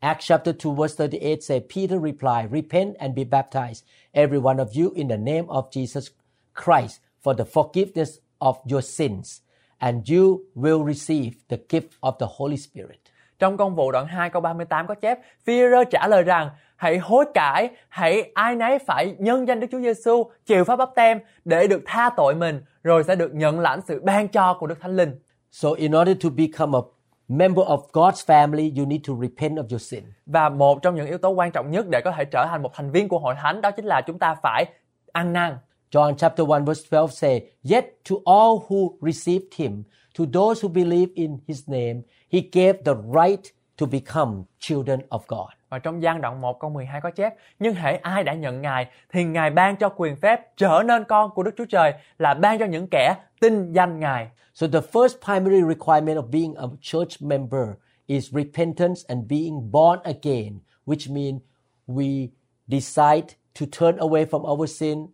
Acts chapter 2 verse 38 say, Peter replied, Repent and be baptized, every one of you, in the name of Jesus Christ, for the forgiveness of your sins, and you will receive the gift of the Holy Spirit. Trong công vụ đoạn 2 câu 38 có chép, Phi-rơ trả lời rằng, hãy hối cải, hãy ai nấy phải nhân danh Đức Chúa Giêsu chịu pháp báp tem để được tha tội mình, rồi sẽ được nhận lãnh sự ban cho của Đức Thánh Linh. So, in order to become a member of God's family, you need to repent of your sin. Và một trong những yếu tố quan trọng nhất để có thể trở thành một thành viên của hội thánh đó chính là chúng ta phải ăn năn. John chapter 1 verse 12 say, Yet to all who received him, to those who believe in his name, he gave the right to become children of God. Và trong gian đoạn 1 câu 12 có chép, nhưng hễ ai đã nhận Ngài thì Ngài ban cho quyền phép trở nên con của Đức Chúa Trời là ban cho những kẻ tin danh Ngài. So the first primary requirement of being a church member is repentance and being born again, which means we decide to turn away from our sin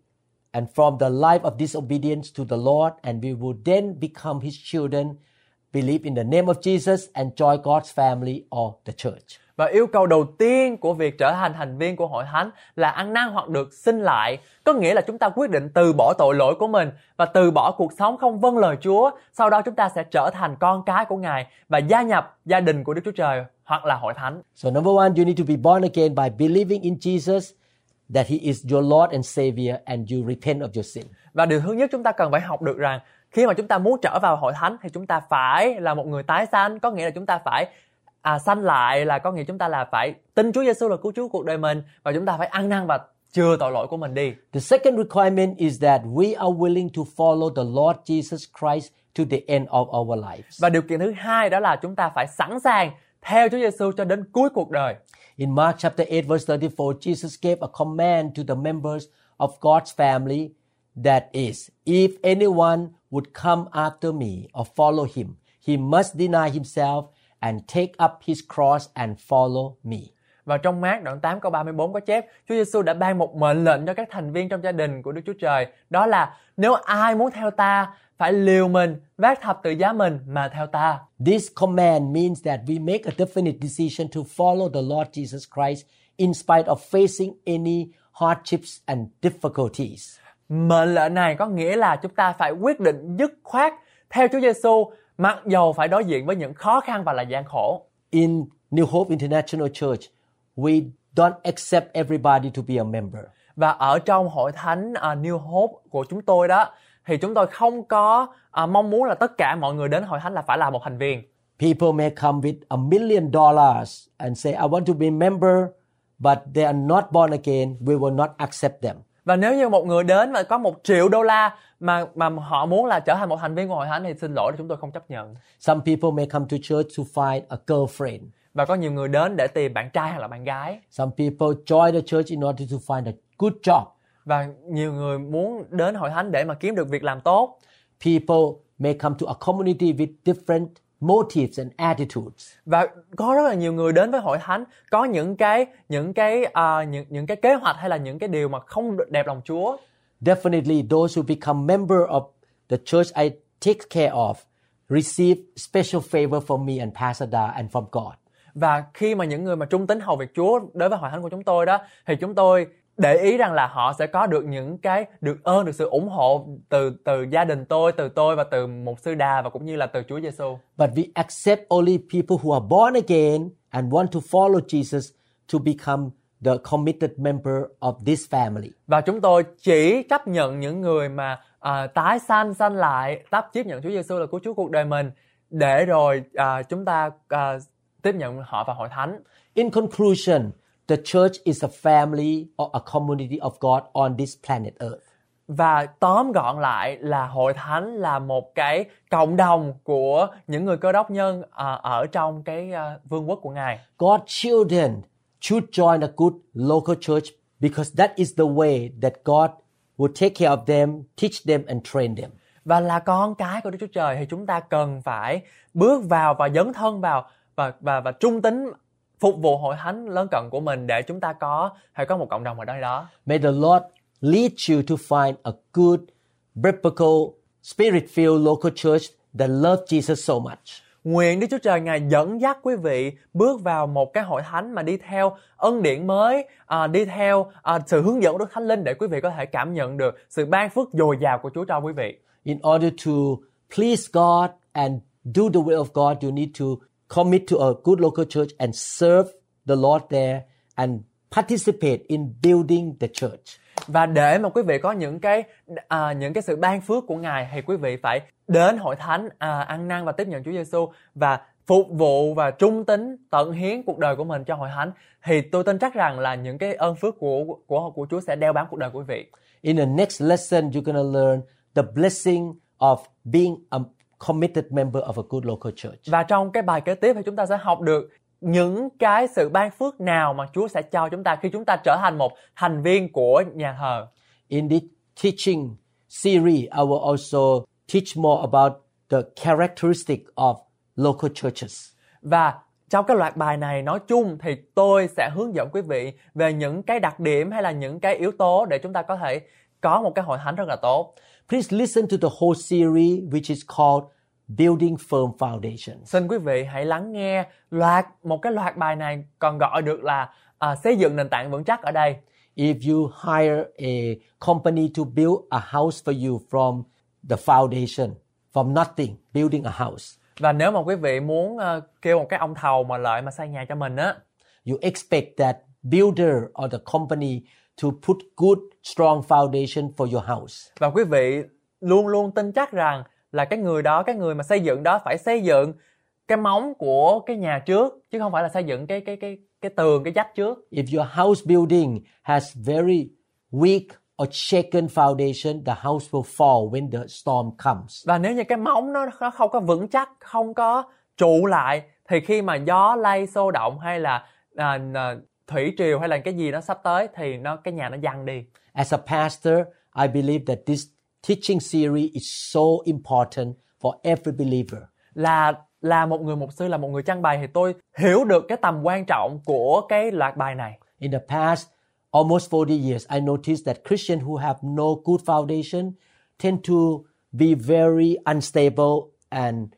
and from the life of disobedience to the Lord, and we will then become His children, believe in the name of Jesus, and join God's family or the church. Và yêu cầu đầu tiên của việc trở thành thành viên của hội thánh là ăn năn hoặc được sinh lại. Có nghĩa là chúng ta quyết định từ bỏ tội lỗi của mình và từ bỏ cuộc sống không vâng lời Chúa. Sau đó chúng ta sẽ trở thành con cái của Ngài và gia nhập gia đình của Đức Chúa Trời hoặc là hội thánh. So, number one, you need to be born again by believing in Jesus, that He is your Lord and Savior, and you repent of your sin. Và điều thứ nhất chúng ta cần phải học được rằng khi mà chúng ta muốn trở vào hội thánh thì chúng ta phải là một người tái sanh, có nghĩa là chúng ta phải à, sanh lại là có nghĩa chúng ta là phải tin Chúa Giêsu là cứu Chúa cuộc đời mình và chúng ta phải ăn năn và chừa tội lỗi của mình đi. The second requirement is that we are willing to follow the Lord Jesus Christ to the end of our lives. Và điều kiện thứ hai đó là chúng ta phải sẵn sàng theo Chúa Giêsu cho đến cuối cuộc đời. In Mark chapter 8 verse 34, Jesus gave a command to the members of God's family that is, if anyone would come after me or follow him, he must deny himself and take up his cross and follow me. Và trong mát đoạn 8 câu 34 có chép, Chúa Giêsu đã ban một mệnh lệnh cho các thành viên trong gia đình của Đức Chúa Trời. Đó là nếu ai muốn theo ta, phải liều mình, vác thập tự giá mình mà theo ta. This command means that we make a definite decision to follow the Lord Jesus Christ in spite of facing any hardships and difficulties. Mệnh lệnh này có nghĩa là chúng ta phải quyết định dứt khoát theo Chúa Giêsu mặc dầu phải đối diện với những khó khăn và là gian khổ. In New Hope International Church, we don't accept everybody to be a member. Và ở trong hội thánh à, New Hope của chúng tôi đó thì chúng tôi không có à, mong muốn là tất cả mọi người đến hội thánh là phải là một thành viên. People may come with a million dollars and say, I want to be a member, but they are not born again. We will not accept them. Và nếu như một người đến và có một triệu đô la mà mà họ muốn là trở thành một thành viên của hội thánh thì xin lỗi chúng tôi không chấp nhận. Some people may come to church to find a girlfriend. Và có nhiều người đến để tìm bạn trai hay là bạn gái. Some people join the church in order to find a good job. Và nhiều người muốn đến hội thánh để mà kiếm được việc làm tốt. People may come to a community with different motives and attitudes. Và có rất là nhiều người đến với hội thánh có những cái những cái à, những những cái kế hoạch hay là những cái điều mà không đẹp lòng Chúa. Definitely, those who become member of the church I take care of receive special favor from me and Pastor Da and from God. Và khi mà những người mà trung tín hầu việc Chúa đối với hội thánh của chúng tôi đó thì chúng tôi để ý rằng là họ sẽ có được những cái được ơn được sự ủng hộ từ từ gia đình tôi từ tôi và từ một sư đà và cũng như là từ Chúa Giêsu. But we accept only people who are born again and want to follow Jesus to become the committed member of this family. Và chúng tôi chỉ chấp nhận những người mà à, tái sanh sanh lại đắp tiếp nhận Chúa Giêsu là cứu Chúa cuộc đời mình để rồi à, chúng ta à, tiếp nhận họ vào hội thánh. In conclusion, the church is a family or a community of God on this planet Earth. Và tóm gọn lại là hội thánh là một cái cộng đồng của những người cơ đốc nhân à, ở trong cái à, vương quốc của Ngài. God's children should join a good local church because that is the way that God will take care of them, teach them and train them. Và là con cái của Đức Chúa Trời thì chúng ta cần phải bước vào và dấn thân vào và và và trung tín phục vụ hội thánh lớn cận của mình để chúng ta có hay có một cộng đồng ở đây đó. May the Lord lead you to find a good, biblical, spirit-filled local church that loves Jesus so much. Nguyện Đức Chúa Trời Ngài dẫn dắt quý vị bước vào một cái hội thánh mà đi theo ân điển mới, à, đi theo à, sự hướng dẫn của Đức Thánh Linh để quý vị có thể cảm nhận được sự ban phước dồi dào của Chúa cho quý vị. In order to please God and do the will of God, you need to commit to a good local church and serve the Lord there and participate in building the church. Và để mà quý vị có những cái à, những cái sự ban phước của Ngài thì quý vị phải đến hội thánh à, ăn năn và tiếp nhận Chúa Giêsu và phục vụ và trung tín tận hiến cuộc đời của mình cho hội thánh thì tôi tin chắc rằng là những cái ơn phước của của của Chúa sẽ đeo bám cuộc đời của quý vị. In the next lesson, you're going to learn the blessing of being a committed member of a good local church. Và trong cái bài kế tiếp thì chúng ta sẽ học được những cái sự ban phước nào mà Chúa sẽ cho chúng ta khi chúng ta trở thành một thành viên của nhà thờ. In this teaching series, I will also teach more about the characteristic of local churches. Và trong cái loạt bài này nói chung thì tôi sẽ hướng dẫn quý vị về những cái đặc điểm hay là những cái yếu tố để chúng ta có thể có một cái hội thánh rất là tốt. Please listen to the whole series, which is called Building Firm Foundations. Xin quý vị hãy lắng nghe loạt một cái loạt bài này còn gọi được là à, xây dựng nền tảng vững chắc ở đây. If you hire a company to build a house for you from the foundation, from nothing, building a house, Và nếu mà quý vị muốn ờ, kêu một cái ông thầu mà lợi mà xây nhà cho mình á you expect that builder or the company to put good, strong foundation for your house. và quý vị luôn luôn tin chắc rằng là cái người đó cái người mà xây dựng đó phải xây dựng cái móng của cái nhà trước chứ không phải là xây dựng cái cái cái cái tường cái dách trước If your house building has very weak or shaken foundation, the house will fall when the storm comes. và nếu như cái móng nó nó không có vững chắc không có trụ lại thì khi mà gió lay xô động hay là à, à, thủy triều hay là cái gì nó sắp tới thì nó cái nhà nó văng đi As a pastor, I believe that this teaching series is so important for every believer. là là một người mục sư là một người trang bày thì tôi hiểu được cái tầm quan trọng của cái loạt bài này In the past almost 40 years, I noticed that Christians who have no good foundation tend to be very unstable and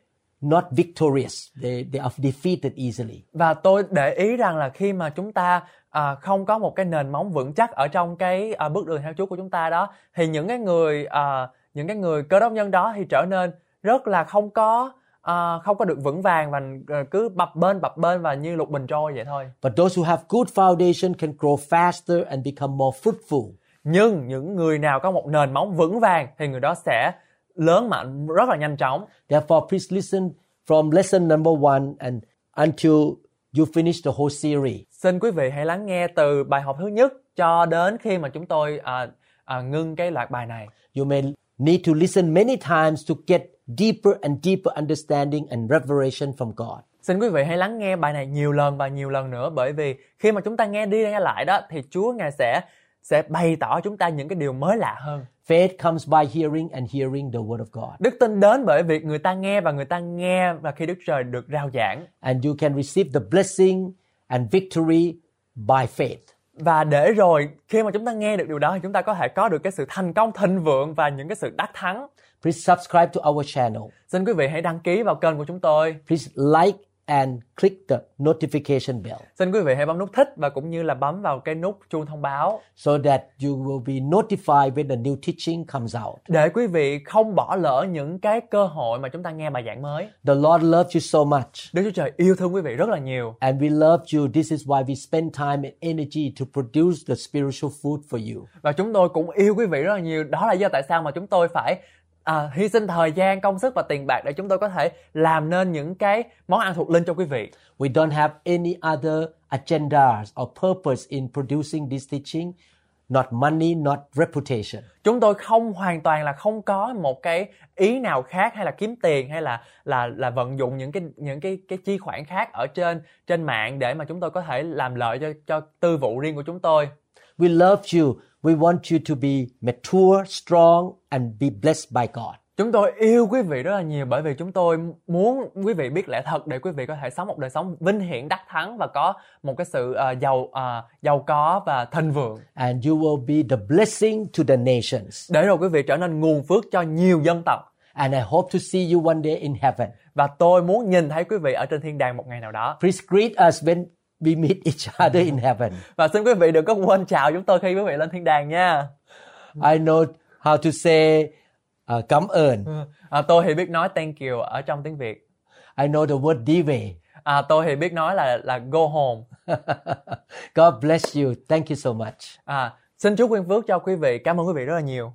not victorious. They, they are defeated easily. và tôi để ý rằng là khi mà chúng ta à, không có một cái nền móng vững chắc ở trong cái à, bước đường theo Chúa của chúng ta đó thì những cái người à, những cái người cơ đốc nhân đó thì trở nên rất là không có à, không có được vững vàng và à, cứ bập bên bập bên và như lục bình trôi vậy thôi But those who have good foundation can grow faster and become more fruitful. nhưng những người nào có một nền móng vững vàng thì người đó sẽ lớn mạnh rất là nhanh chóng Therefore, please listen from lesson number one and until you finish the whole series. xin quý vị hãy lắng nghe từ bài học thứ nhất cho đến khi mà chúng tôi à, à, ngưng cái loạt bài này You may need to listen many times to get deeper and deeper understanding and revelation from God. Xin quý vị hãy lắng nghe bài này nhiều lần và nhiều lần nữa bởi vì khi mà chúng ta nghe đi nghe lại đó thì Chúa Ngài sẽ sẽ bày tỏ chúng ta những cái điều mới lạ hơn. Faith comes by hearing and hearing the word of God. Đức tin đến bởi việc người ta nghe và người ta nghe và khi Đức Trời được rao giảng. And you can receive the blessing and victory by faith. Và để rồi khi mà chúng ta nghe được điều đó thì chúng ta có thể có được cái sự thành công thịnh vượng và những cái sự đắc thắng. Please subscribe to our channel. Xin quý vị hãy đăng ký vào kênh của chúng tôi. Please like and click the notification bell Xin quý vị hãy bấm nút thích và cũng như là bấm vào cái nút chuông thông báo so that you will be notified when the new teaching comes out. để quý vị không bỏ lỡ những cái cơ hội mà chúng ta nghe bài giảng mới. The Lord loves you so much. Đức Chúa Trời yêu thương quý vị rất là nhiều. And we love you. This is why we spend time and energy to produce the spiritual food for you. Và chúng tôi cũng yêu quý vị rất là nhiều. Đó là do tại sao mà chúng tôi phải à, hy sinh thời gian, công sức và tiền bạc để chúng tôi có thể làm nên những cái món ăn thuộc linh cho quý vị. We don't have any other agendas or purpose in producing this teaching, not money, not reputation. Chúng tôi không hoàn toàn là không có một cái ý nào khác hay là kiếm tiền hay là là là vận dụng những cái những cái cái chi khoản khác ở trên trên mạng để mà chúng tôi có thể làm lợi cho cho tư vụ riêng của chúng tôi. We love you. We want you to be mature, strong, and be blessed by God. Chúng tôi yêu quý vị rất là nhiều bởi vì chúng tôi muốn quý vị biết lẽ thật để quý vị có thể sống một đời sống vinh hiển đắc thắng và có một cái sự uh, giàu uh, giàu có và thịnh vượng. And you will be the blessing to the nations. Để rồi quý vị trở nên nguồn phước cho nhiều dân tộc. And I hope to see you one day in heaven. Và tôi muốn nhìn thấy quý vị ở trên thiên đàng một ngày nào đó. Please greet us when we meet each other in heaven. Và xin quý vị đừng có quên chào chúng tôi khi quý vị lên thiên đàng nha. I know how to say uh, cảm ơn. À, tôi thì biết nói thank you ở trong tiếng Việt. I know the word đi về. À, tôi thì biết nói là là go home. God bless you. Thank you so much. À, xin chúc nguyên phước cho quý vị. Cảm ơn quý vị rất là nhiều.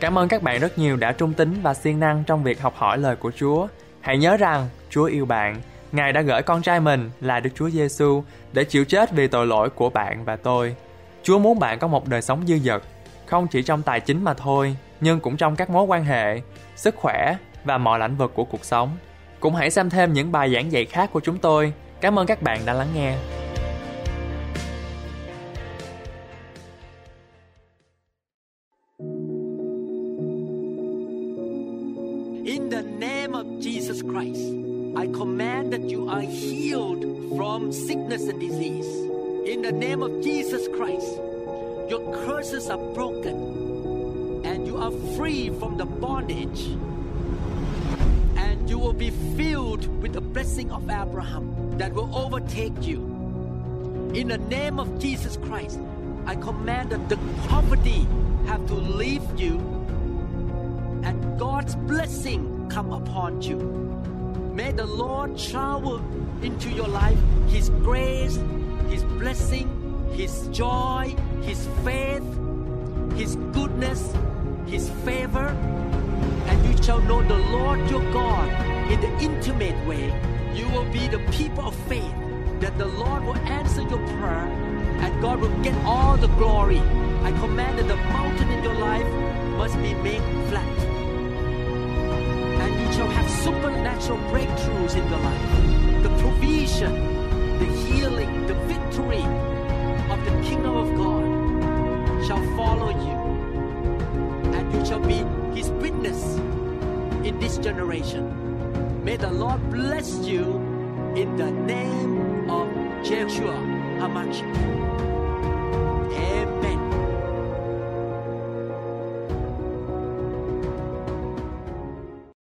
Cảm ơn các bạn rất nhiều đã trung tín và siêng năng trong việc học hỏi lời của Chúa. Hãy nhớ rằng Chúa yêu bạn. Ngài đã gửi con trai mình là Đức Chúa Giêsu để chịu chết vì tội lỗi của bạn và tôi. Chúa muốn bạn có một đời sống dư dật, không chỉ trong tài chính mà thôi, nhưng cũng trong các mối quan hệ, sức khỏe và mọi lĩnh vực của cuộc sống. Cũng hãy xem thêm những bài giảng dạy khác của chúng tôi. Cảm ơn các bạn đã lắng nghe. In the name of Jesus Christ, I command that you are healed from sickness and disease. In the name of Jesus Christ, your curses are broken and you are free from the bondage. And you will be filled with the blessing of Abraham that will overtake you. In the name of Jesus Christ, I command that the poverty have to leave you and God's blessing come upon you. May the Lord shower into your life His grace, His blessing, His joy, His faith, His goodness, His favor, and you shall know the Lord your God in the intimate way. You will be the people of faith that the Lord will answer your prayer and God will get all the glory. I command that the mountain in your life must be made flat and you shall have supernatural breakthroughs in your life. The provision, the healing, the victory of the kingdom of God shall follow you, and you shall be his witness in this generation. May the Lord bless you in the name of Joshua Hamachi.